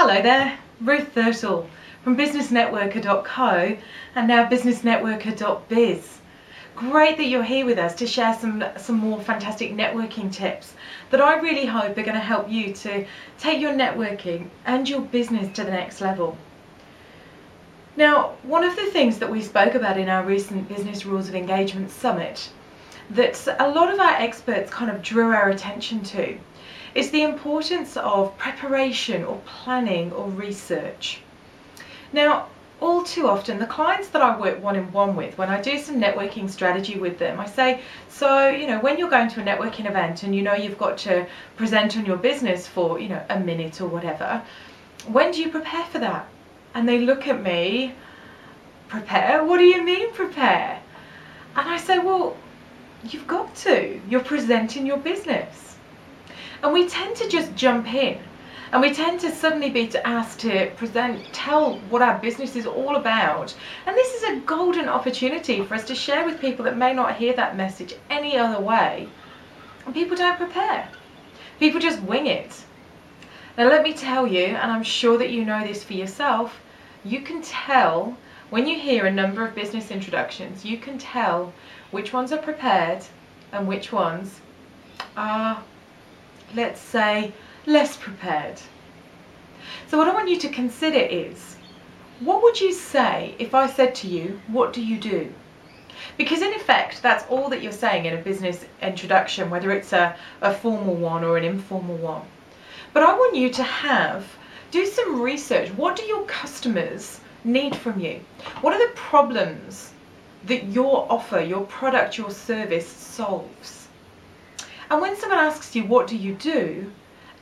Hello there, Ruth Thurtle from businessnetworker.co and now businessnetworker.biz. Great that you're here with us to share some, some more fantastic networking tips that I really hope are going to help you to take your networking and your business to the next level. Now, one of the things that we spoke about in our recent Business Rules of Engagement Summit that a lot of our experts kind of drew our attention to is the importance of preparation or planning or research. Now, all too often, the clients that I work one in one with, when I do some networking strategy with them, I say, so, you know, when you're going to a networking event and you know you've got to present on your business for, you know, a minute or whatever, when do you prepare for that? And they look at me, prepare? What do you mean prepare? And I say, well, you've got to. You're presenting your business. And we tend to just jump in and we tend to suddenly be asked to present, tell what our business is all about. And this is a golden opportunity for us to share with people that may not hear that message any other way. And people don't prepare. People just wing it. Now let me tell you, and I'm sure that you know this for yourself, you can tell when you hear a number of business introductions, you can tell which ones are prepared and which ones are let's say, less prepared. So what I want you to consider is, what would you say if I said to you, what do you do? Because in effect, that's all that you're saying in a business introduction, whether it's a, a formal one or an informal one. But I want you to have, do some research. What do your customers need from you? What are the problems that your offer, your product, your service solves? And when someone asks you, what do you do?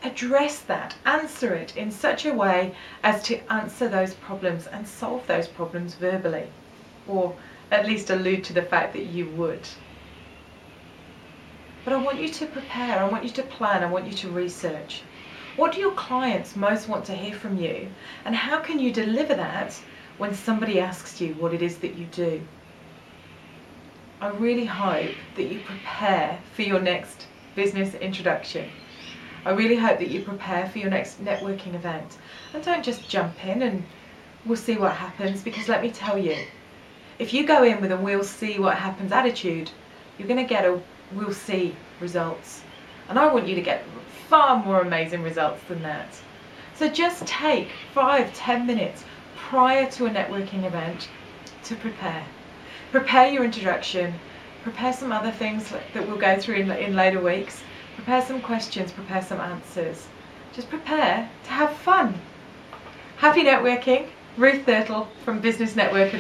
Address that, answer it in such a way as to answer those problems and solve those problems verbally, or at least allude to the fact that you would. But I want you to prepare, I want you to plan, I want you to research. What do your clients most want to hear from you? And how can you deliver that when somebody asks you what it is that you do? I really hope that you prepare for your next business introduction. I really hope that you prepare for your next networking event and don't just jump in and we'll see what happens because let me tell you, if you go in with a we'll see what happens attitude, you're going to get a we'll see results. And I want you to get far more amazing results than that. So just take five, ten minutes prior to a networking event to prepare. Prepare your introduction, prepare some other things that we'll go through in, in later weeks. Prepare some questions, prepare some answers. Just prepare to have fun. Happy networking. Ruth Thurtle from Business Networker.